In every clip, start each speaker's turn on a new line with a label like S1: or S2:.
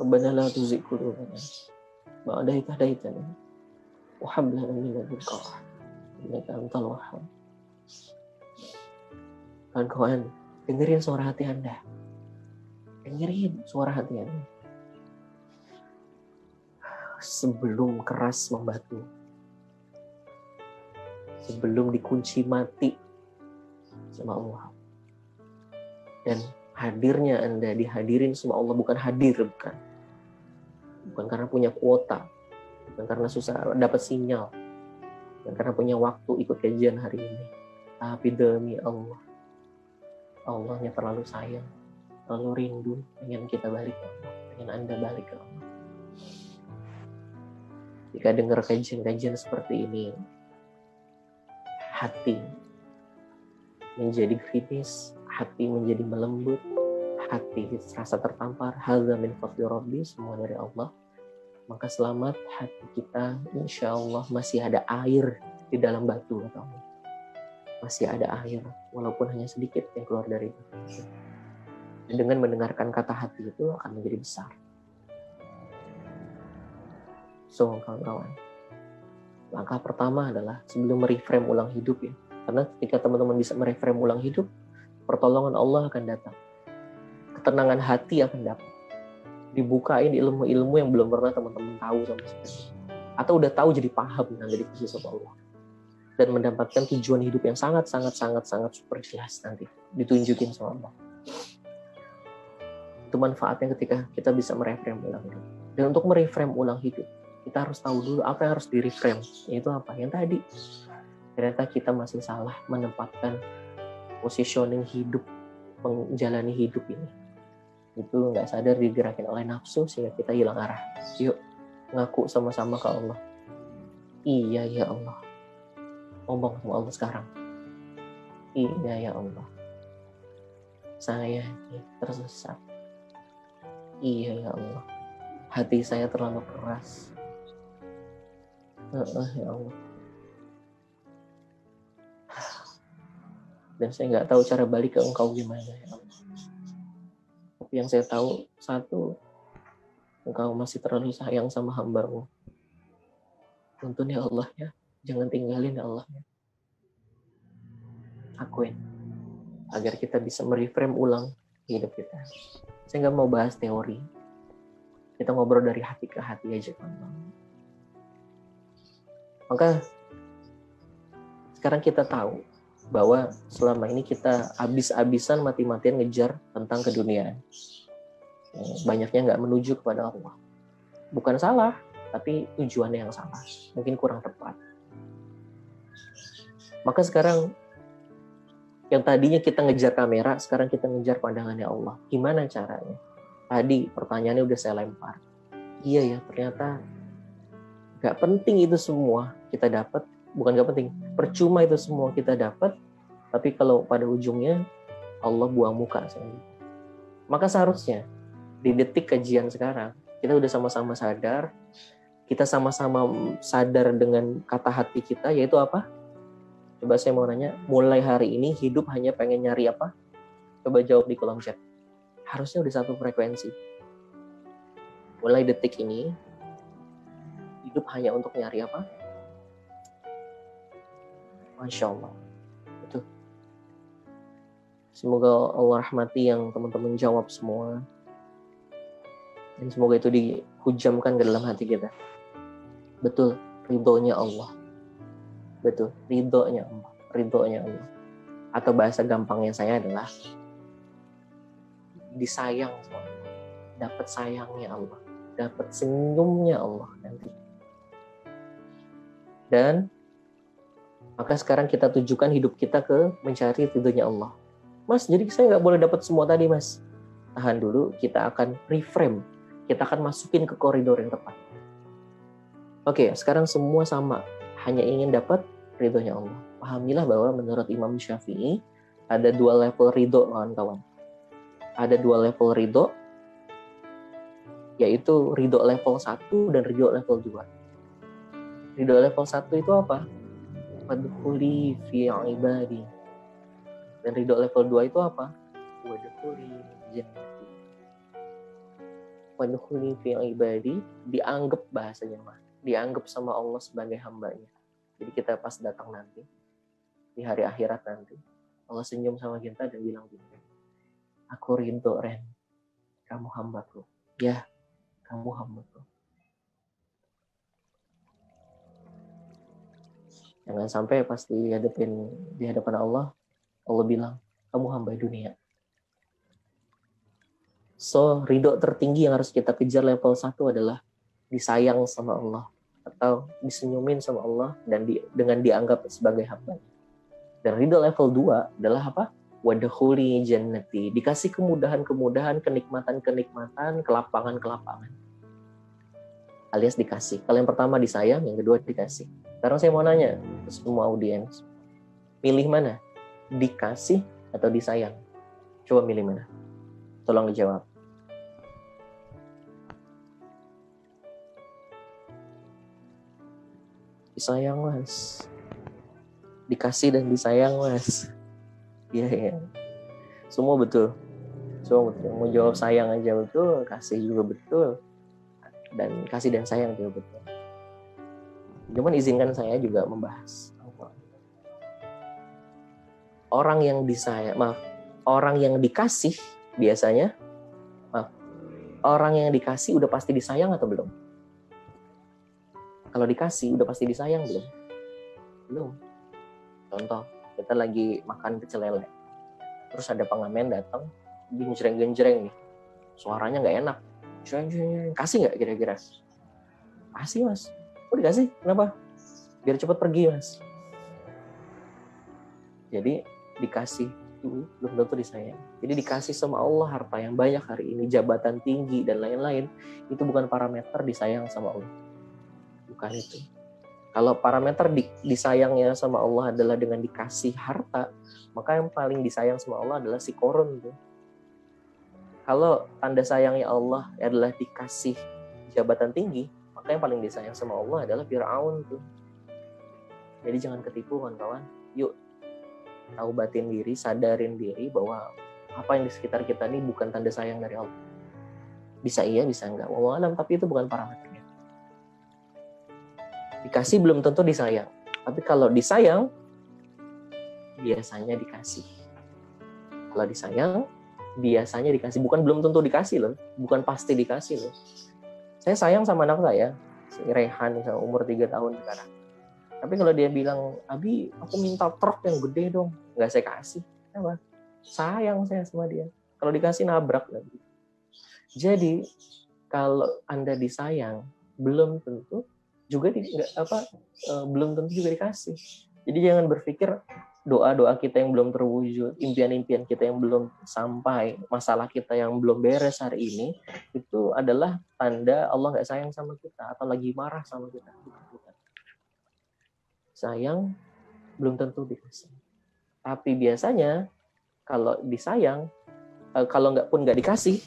S1: ربنا لا تزغ قلوبنا بعد إذ هديتنا وهب لنا من لدنك رحمة إنك أنت الوهاب Kawan-kawan, dengerin suara hati Anda. Dengerin suara hati Anda. Sebelum keras membatu. Sebelum dikunci mati sama Allah. Dan hadirnya Anda dihadirin sama Allah bukan hadir, bukan. Bukan karena punya kuota. Bukan karena susah dapat sinyal. Bukan karena punya waktu ikut kajian hari ini. Tapi demi Allah Allahnya terlalu sayang, terlalu rindu, pengen kita balik ke Allah, pengen Anda balik ke Allah. Jika dengar kajian-kajian seperti ini, hati menjadi kritis, hati menjadi melembut, hati terasa tertampar, hadza min fadli semua dari Allah. Maka selamat hati kita, insya Allah masih ada air di dalam batu atau masih ada air walaupun hanya sedikit yang keluar dari itu. Dan dengan mendengarkan kata hati itu akan menjadi besar. So, kawan-kawan, langkah pertama adalah sebelum mereframe ulang hidup ya. Karena ketika teman-teman bisa mereframe ulang hidup, pertolongan Allah akan datang. Ketenangan hati akan dapat. Dibukain ilmu-ilmu yang belum pernah teman-teman tahu sama sekali. Atau udah tahu jadi paham nah dari posisi Allah dan mendapatkan tujuan hidup yang sangat sangat sangat sangat super jelas nanti ditunjukin sama Allah. Itu manfaatnya ketika kita bisa mereframe ulang hidup. Dan untuk mereframe ulang hidup, kita harus tahu dulu apa yang harus direframe. Yaitu apa? Yang tadi. Ternyata kita masih salah menempatkan positioning hidup, menjalani hidup ini. Itu nggak sadar digerakin oleh nafsu sehingga kita hilang arah. Yuk, ngaku sama-sama ke Allah. Iya ya Allah, ngomong sama Allah sekarang. Iya ya Allah. Saya tersesat. Iya ya Allah. Hati saya terlalu keras. Uh, ya Allah. Dan saya nggak tahu cara balik ke engkau gimana ya Allah. Yang saya tahu satu, engkau masih terlalu sayang sama hambamu. Tuntun ya Allah ya jangan tinggalin ya Allah akuin agar kita bisa mereframe ulang hidup kita. Saya nggak mau bahas teori. Kita ngobrol dari hati ke hati aja teman maka sekarang kita tahu bahwa selama ini kita habis-habisan mati-matian ngejar tentang keduniaan. Banyaknya nggak menuju kepada Allah. Bukan salah, tapi tujuannya yang salah. Mungkin kurang tepat. Maka sekarang yang tadinya kita ngejar kamera, sekarang kita ngejar pandangannya Allah. Gimana caranya? Tadi pertanyaannya udah saya lempar. Iya ya, ternyata gak penting itu semua kita dapat. Bukan gak penting, percuma itu semua kita dapat. Tapi kalau pada ujungnya Allah buang muka. Maka seharusnya di detik kajian sekarang, kita udah sama-sama sadar, kita sama-sama sadar dengan kata hati kita, yaitu apa? Coba saya mau nanya, mulai hari ini hidup hanya pengen nyari apa? Coba jawab di kolom chat. Harusnya udah satu frekuensi. Mulai detik ini, hidup hanya untuk nyari apa? Masya Allah. Itu. Semoga Allah rahmati yang teman-teman jawab semua. Dan semoga itu dihujamkan ke dalam hati kita. Betul, ridhonya Allah betul ridhonya Allah ridhonya Allah atau bahasa gampangnya saya adalah disayang Allah dapat sayangnya Allah dapat senyumnya Allah nanti dan maka sekarang kita tujukan hidup kita ke mencari ridhonya Allah mas jadi saya nggak boleh dapat semua tadi mas tahan dulu kita akan reframe kita akan masukin ke koridor yang tepat oke sekarang semua sama hanya ingin dapat ridhonya Allah. Pahamilah bahwa menurut Imam Syafi'i ada dua level ridho kawan-kawan. Ada dua level ridho, yaitu ridho level 1 dan ridho level 2. Ridho level 1 itu apa? Fadkhuli fi ibadi. Dan ridho level 2 itu apa? Wadkhuli jannati. Wadkhuli fi ibadi dianggap bahasanya mah, dianggap sama Allah sebagai hambanya. Jadi kita pas datang nanti di hari akhirat nanti, Allah senyum sama kita dan bilang gini, aku rindu Ren, kamu hambaku. Ya, kamu hambaku. Jangan sampai pasti dihadapin di hadapan Allah, Allah bilang, kamu hamba dunia. So, ridho tertinggi yang harus kita kejar level satu adalah disayang sama Allah atau disenyumin sama Allah dan di, dengan dianggap sebagai hamba. Dan ridho level 2 adalah apa? Wadahuli jannati. Dikasih kemudahan-kemudahan, kenikmatan-kenikmatan, kelapangan-kelapangan. Alias dikasih. Kalau yang pertama disayang, yang kedua dikasih. Sekarang saya mau nanya semua audiens. Milih mana? Dikasih atau disayang? Coba milih mana? Tolong dijawab. Disayang, Mas dikasih dan disayang mas iya ya semua betul semua betul mau jawab sayang aja betul kasih juga betul dan kasih dan sayang juga betul cuman izinkan saya juga membahas orang yang disayang maaf orang yang dikasih biasanya maaf orang yang dikasih udah pasti disayang atau belum? Kalau dikasih udah pasti disayang belum? Belum. Contoh kita lagi makan pecel lele terus ada pengamen datang genjreng-genjreng nih suaranya nggak enak. Kasih nggak kira-kira? Kasih mas oh dikasih kenapa? Biar cepat pergi mas. Jadi dikasih itu belum tentu disayang. Jadi dikasih sama Allah harta yang banyak hari ini jabatan tinggi dan lain-lain itu bukan parameter disayang sama Allah. Bukan itu. Kalau parameter di, disayangnya sama Allah adalah dengan dikasih harta, maka yang paling disayang sama Allah adalah si korun tuh. Kalau tanda sayangnya Allah adalah dikasih jabatan tinggi, maka yang paling disayang sama Allah adalah Fir'aun tuh. Jadi jangan ketipu kawan-kawan. Yuk tahu batin diri, sadarin diri bahwa apa yang di sekitar kita ini bukan tanda sayang dari Allah. Bisa iya, bisa enggak. Wallahualam, tapi itu bukan parameter Dikasih belum tentu disayang. Tapi kalau disayang, biasanya dikasih. Kalau disayang, biasanya dikasih. Bukan belum tentu dikasih loh. Bukan pasti dikasih loh. Saya sayang sama anak saya, si Rehan, misalnya umur 3 tahun sekarang. Tapi kalau dia bilang, Abi, aku minta truk yang gede dong. Nggak saya kasih. Kenapa? Sayang saya sama dia. Kalau dikasih nabrak lagi. Jadi, kalau Anda disayang, belum tentu juga di, apa uh, belum tentu juga dikasih. Jadi jangan berpikir doa-doa kita yang belum terwujud, impian-impian kita yang belum sampai, masalah kita yang belum beres hari ini, itu adalah tanda Allah nggak sayang sama kita atau lagi marah sama kita. Sayang belum tentu dikasih. Tapi biasanya kalau disayang, eh, kalau nggak pun nggak dikasih,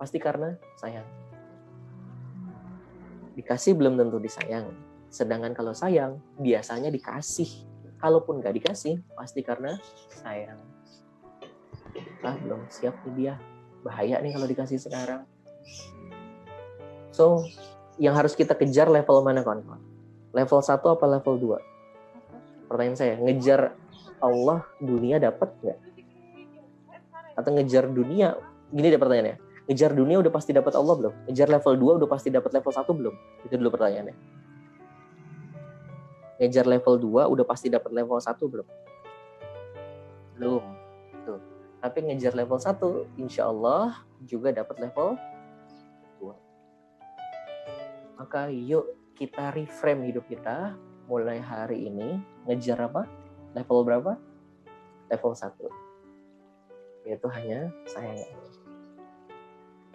S1: pasti karena sayang. Dikasih belum tentu disayang. Sedangkan kalau sayang, biasanya dikasih. Kalaupun nggak dikasih, pasti karena sayang. Ah, belum siap nih dia. Bahaya nih kalau dikasih sekarang. So, yang harus kita kejar level mana kawan-kawan? Level 1 apa level 2? Pertanyaan saya, ngejar Allah dunia dapat nggak? Atau ngejar dunia? Gini deh pertanyaannya ngejar dunia udah pasti dapat Allah belum? Ngejar level 2 udah pasti dapat level 1 belum? Itu dulu pertanyaannya. Ngejar level 2 udah pasti dapat level 1 belum? Belum. Tuh. Tapi ngejar level 1 insya Allah juga dapat level 2. Maka yuk kita reframe hidup kita mulai hari ini ngejar apa? Level berapa? Level 1. Yaitu hanya sayang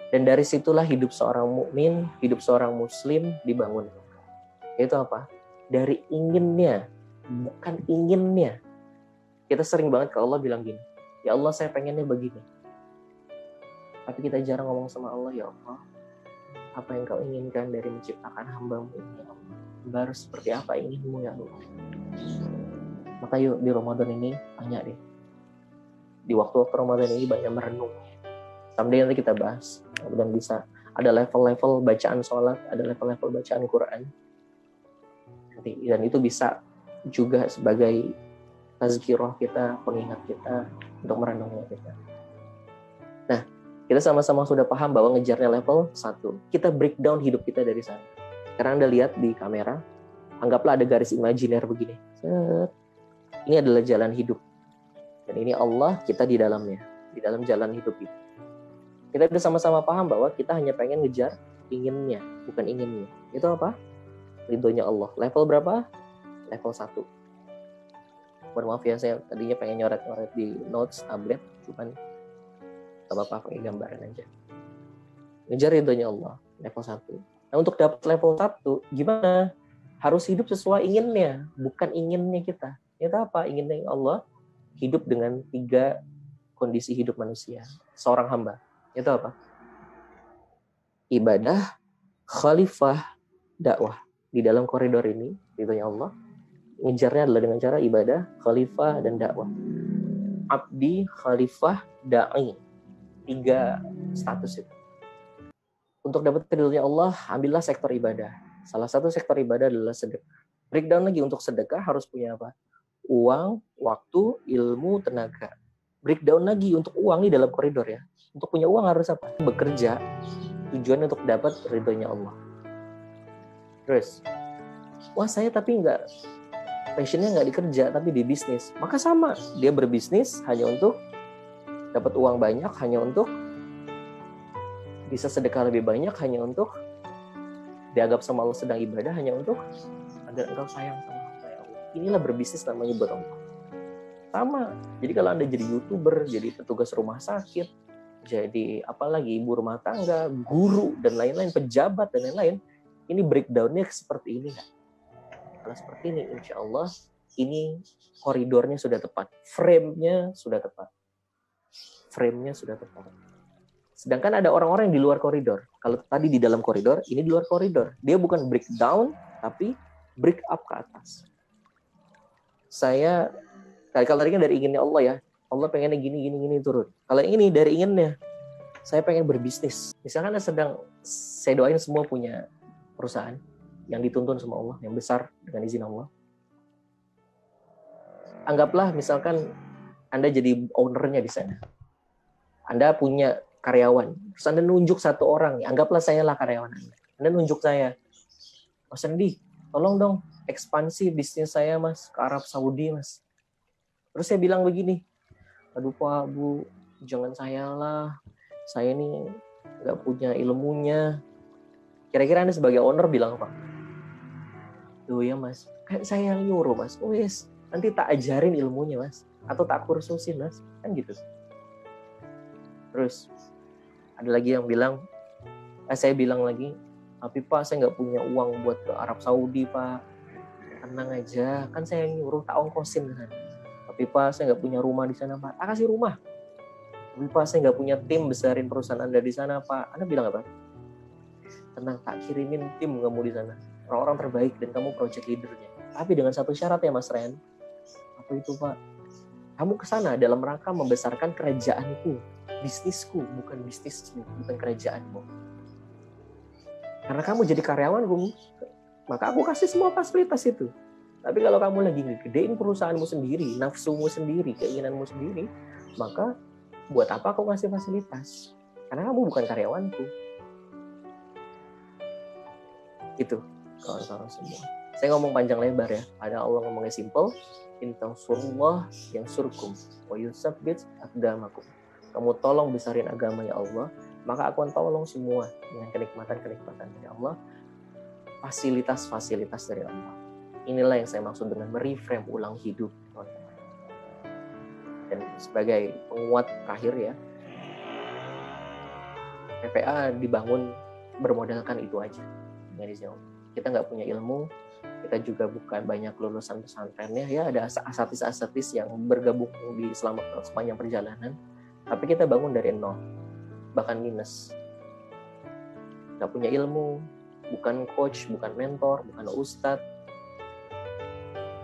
S1: dan dari situlah hidup seorang mukmin, hidup seorang muslim dibangun. Itu apa? Dari inginnya, bukan inginnya. Kita sering banget ke Allah bilang gini, ya Allah saya pengennya begini. Tapi kita jarang ngomong sama Allah, ya Allah, apa yang kau inginkan dari menciptakan hambamu ini, ya Allah. Baru seperti apa inginmu ya Allah. Maka yuk di Ramadan ini tanya deh. Di waktu-waktu Ramadan ini banyak merenung. Someday nanti kita bahas dan bisa ada level-level bacaan sholat, ada level-level bacaan Quran. Dan itu bisa juga sebagai tazkirah kita, pengingat kita untuk merenungnya kita. Nah, kita sama-sama sudah paham bahwa ngejarnya level satu. Kita breakdown hidup kita dari sana. Sekarang Anda lihat di kamera, anggaplah ada garis imajiner begini. Ini adalah jalan hidup. Dan ini Allah, kita di dalamnya. Di dalam jalan hidup itu. Kita sudah sama-sama paham bahwa kita hanya pengen ngejar inginnya, bukan inginnya. Itu apa? Ridhonya Allah. Level berapa? Level 1. Mohon maaf ya, saya tadinya pengen nyoret-nyoret di notes tablet, cuman gak apa-apa pakai gambaran aja. Ngejar ridhonya Allah, level 1. Nah untuk dapat level 1, gimana? Harus hidup sesuai inginnya, bukan inginnya kita. Itu apa? Inginnya Allah hidup dengan tiga kondisi hidup manusia. Seorang hamba itu apa? Ibadah, khalifah, dakwah. Di dalam koridor ini, ridhonya Allah, ngejarnya adalah dengan cara ibadah, khalifah, dan dakwah. Abdi, khalifah, da'i. Tiga status itu. Untuk dapat ridhonya Allah, ambillah sektor ibadah. Salah satu sektor ibadah adalah sedekah. Breakdown lagi untuk sedekah harus punya apa? Uang, waktu, ilmu, tenaga. Breakdown lagi untuk uang di dalam koridor ya untuk punya uang harus apa? Bekerja. Tujuan untuk dapat ridhonya Allah. Terus, wah saya tapi nggak passionnya nggak di kerja tapi di bisnis. Maka sama, dia berbisnis hanya untuk dapat uang banyak, hanya untuk bisa sedekah lebih banyak, hanya untuk dianggap sama Allah sedang ibadah, hanya untuk agar engkau sayang sama Allah. Inilah berbisnis namanya buat Allah. Sama. Jadi kalau Anda jadi YouTuber, jadi petugas rumah sakit, jadi apalagi ibu rumah tangga, guru dan lain-lain, pejabat dan lain-lain, ini breakdownnya seperti ini kan? Kalau seperti ini, insya Allah ini koridornya sudah tepat, frame-nya sudah tepat, frame-nya sudah tepat. Sedangkan ada orang-orang yang di luar koridor. Kalau tadi di dalam koridor, ini di luar koridor. Dia bukan breakdown, tapi break up ke atas. Saya, kalau tadi kan dari inginnya Allah ya, Allah pengennya gini gini gini turun. Kalau ini dari inginnya, saya pengen berbisnis. Misalkan saya sedang saya doain semua punya perusahaan yang dituntun sama Allah, yang besar dengan izin Allah. Anggaplah misalkan Anda jadi ownernya di sana. Anda punya karyawan, terus Anda nunjuk satu orang, anggaplah saya lah karyawan Anda. Anda nunjuk saya, Mas Andi, tolong dong ekspansi bisnis saya mas ke Arab Saudi mas. Terus saya bilang begini, aduh pak bu jangan saya lah saya ini nggak punya ilmunya kira-kira anda sebagai owner bilang apa? Duh ya mas. Kayak saya nyuruh mas. Oh yes. Nanti tak ajarin ilmunya mas. Atau tak kursusin mas. Kan gitu. Terus ada lagi yang bilang eh, saya bilang lagi tapi pak saya nggak punya uang buat ke Arab Saudi pak. Tenang aja. Kan saya nyuruh tak ongkosin kan. Tapi Pak saya nggak punya rumah di sana Pak. Ah kasih rumah. Tapi Pak saya nggak punya tim besarin perusahaan Anda di sana Pak. Anda bilang apa? Tenang tak kirimin tim kamu di sana. Orang-orang terbaik dan kamu project leadernya. Tapi dengan satu syarat ya Mas Ren. Apa itu Pak? Kamu ke sana dalam rangka membesarkan kerajaanku, bisnisku, bukan bisnismu, bukan kerajaanmu. Karena kamu jadi karyawanku, maka aku kasih semua fasilitas itu. Tapi kalau kamu lagi ngegedein perusahaanmu sendiri, nafsumu sendiri, keinginanmu sendiri, maka buat apa aku ngasih fasilitas? Karena kamu bukan karyawanku. Itu kawan-kawan semua. Saya ngomong panjang lebar ya. Ada Allah ngomongnya simple. Intang surullah yang surkum. Wa yusabbit agamakum. Kamu tolong besarin agama ya Allah. Maka aku akan tolong semua dengan kenikmatan-kenikmatan dari Allah. Fasilitas-fasilitas dari Allah Inilah yang saya maksud dengan mereframe ulang hidup, Dan sebagai penguat terakhir ya, PPA dibangun bermodalkan itu aja. Kita nggak punya ilmu, kita juga bukan banyak lulusan pesantrennya ya. Ada asatis-asatis yang bergabung di selama sepanjang perjalanan tapi kita bangun dari nol. Bahkan minus. Nggak punya ilmu bukan coach bukan mentor bukan ustadz.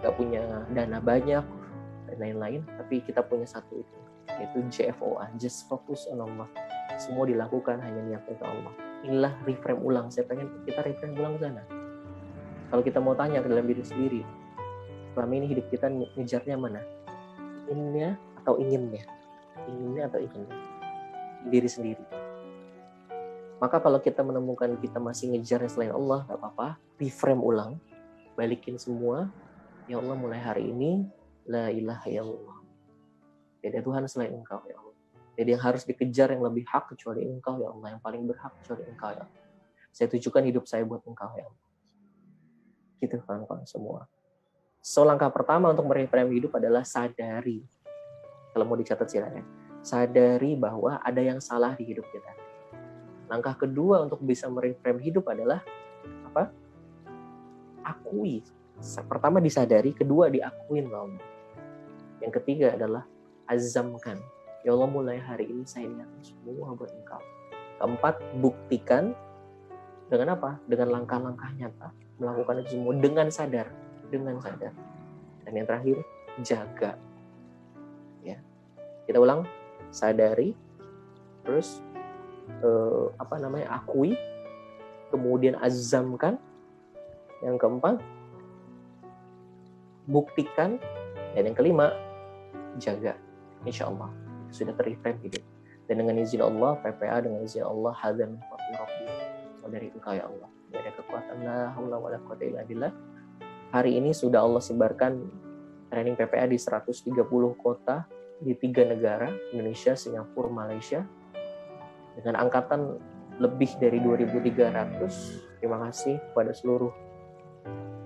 S1: Nggak punya dana banyak dan lain-lain tapi kita punya satu itu yaitu JFOA just focus on Allah. Semua dilakukan hanya niatnya ke Allah inilah reframe ulang. Saya pengen kita reframe ulang ke sana. Kalau kita mau tanya ke dalam diri sendiri selama ini hidup kita ngejarnya mana? Inginnya atau inginnya? Inginnya atau inginnya? Diri sendiri. Maka kalau kita menemukan kita masih ngejar selain Allah nggak apa-apa. Reframe ulang. Balikin semua. Ya Allah mulai hari ini la ilaha illallah. Tidak Tuhan selain engkau ya Allah jadi yang harus dikejar yang lebih hak kecuali engkau ya Allah yang paling berhak kecuali engkau ya Allah. Saya tujukan hidup saya buat engkau ya Allah. Gitu kawan-kawan semua. So langkah pertama untuk mereframe hidup adalah sadari. Kalau mau dicatat silakan sadari bahwa ada yang salah di hidup kita. Langkah kedua untuk bisa mereframe hidup adalah apa? Akui. Pertama disadari, kedua diakuin. Yang ketiga adalah azamkan. Ya Allah mulai hari ini saya niatkan semua buat engkau. Keempat, buktikan dengan apa? Dengan langkah-langkah nyata. Melakukan itu semua dengan sadar. Dengan sadar. Dan yang terakhir, jaga. Ya. Kita ulang, sadari, terus eh, apa namanya akui, kemudian azamkan, yang keempat buktikan dan yang kelima jaga insya Allah sudah terreframe hidup dan dengan izin Allah PPA dengan izin Allah hadan Rabbi. Dari engkau ya Allah. Tidak ada kekuatan la haula wala quwata illa billah. Hari ini sudah Allah sebarkan training PPA di 130 kota di tiga negara Indonesia Singapura Malaysia. Dengan angkatan lebih dari 2.300 terima kasih kepada seluruh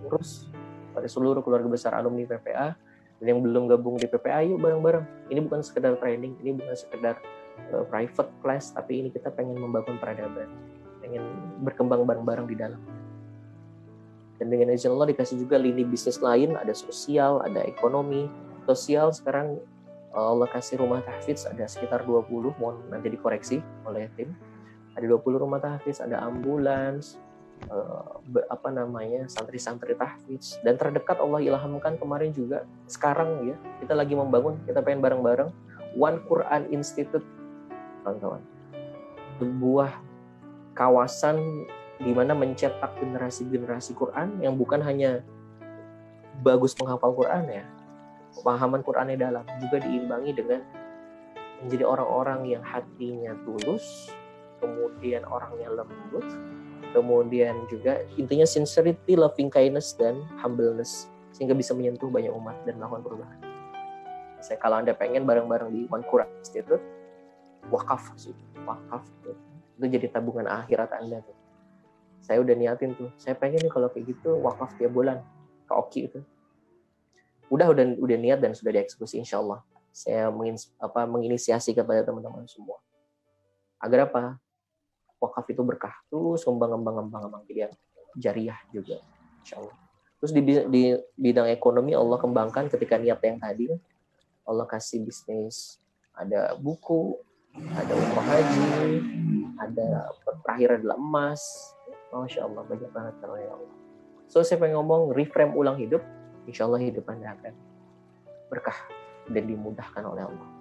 S1: terus pada seluruh keluarga besar alumni PPA dan yang belum gabung di PPA yuk bareng-bareng. Ini bukan sekedar training ini bukan sekedar uh, private class tapi ini kita pengen membangun peradaban. Pengen berkembang bareng-bareng di dalam. Dan dengan izin Allah dikasih juga lini bisnis lain ada sosial ada ekonomi. Sosial sekarang eh, Allah kasih rumah tahfiz ada sekitar 20 mohon nanti dikoreksi oleh tim. Ada 20 rumah tahfiz ada ambulans uh, apa namanya santri-santri tahfiz. Dan terdekat Allah ilhamkan kemarin juga sekarang ya kita lagi membangun kita pengen bareng-bareng. One Quran Institute kawan-kawan. Sebuah kawasan di mana mencetak generasi-generasi Quran yang bukan hanya bagus menghafal Quran ya pemahaman Qurannya dalam juga diimbangi dengan menjadi orang-orang yang hatinya tulus kemudian orangnya lembut kemudian juga intinya sincerity, loving kindness dan humbleness sehingga bisa menyentuh banyak umat dan melakukan perubahan. Saya kalau anda pengen bareng-bareng di One Quran Institute, wakaf sih, wakaf itu jadi tabungan akhirat anda tuh. Saya udah niatin tuh, saya pengen nih kalau kayak gitu wakaf tiap bulan ke Oki itu. Udah udah udah niat dan sudah dieksekusi insya Allah. Saya mengins, apa, menginisiasi kepada teman-teman semua. Agar apa? Wakaf itu berkah. Terus kembang kembang kembang kembang jadi jariah juga. Insya Allah. Terus di, di bidang ekonomi Allah kembangkan ketika niat yang tadi. Allah kasih bisnis. Ada buku ada umroh haji ada terakhir adalah emas. Masya Allah banyak banget kalau ya Allah. So saya pengen ngomong reframe ulang hidup. Insya Allah hidup anda akan berkah dan dimudahkan oleh Allah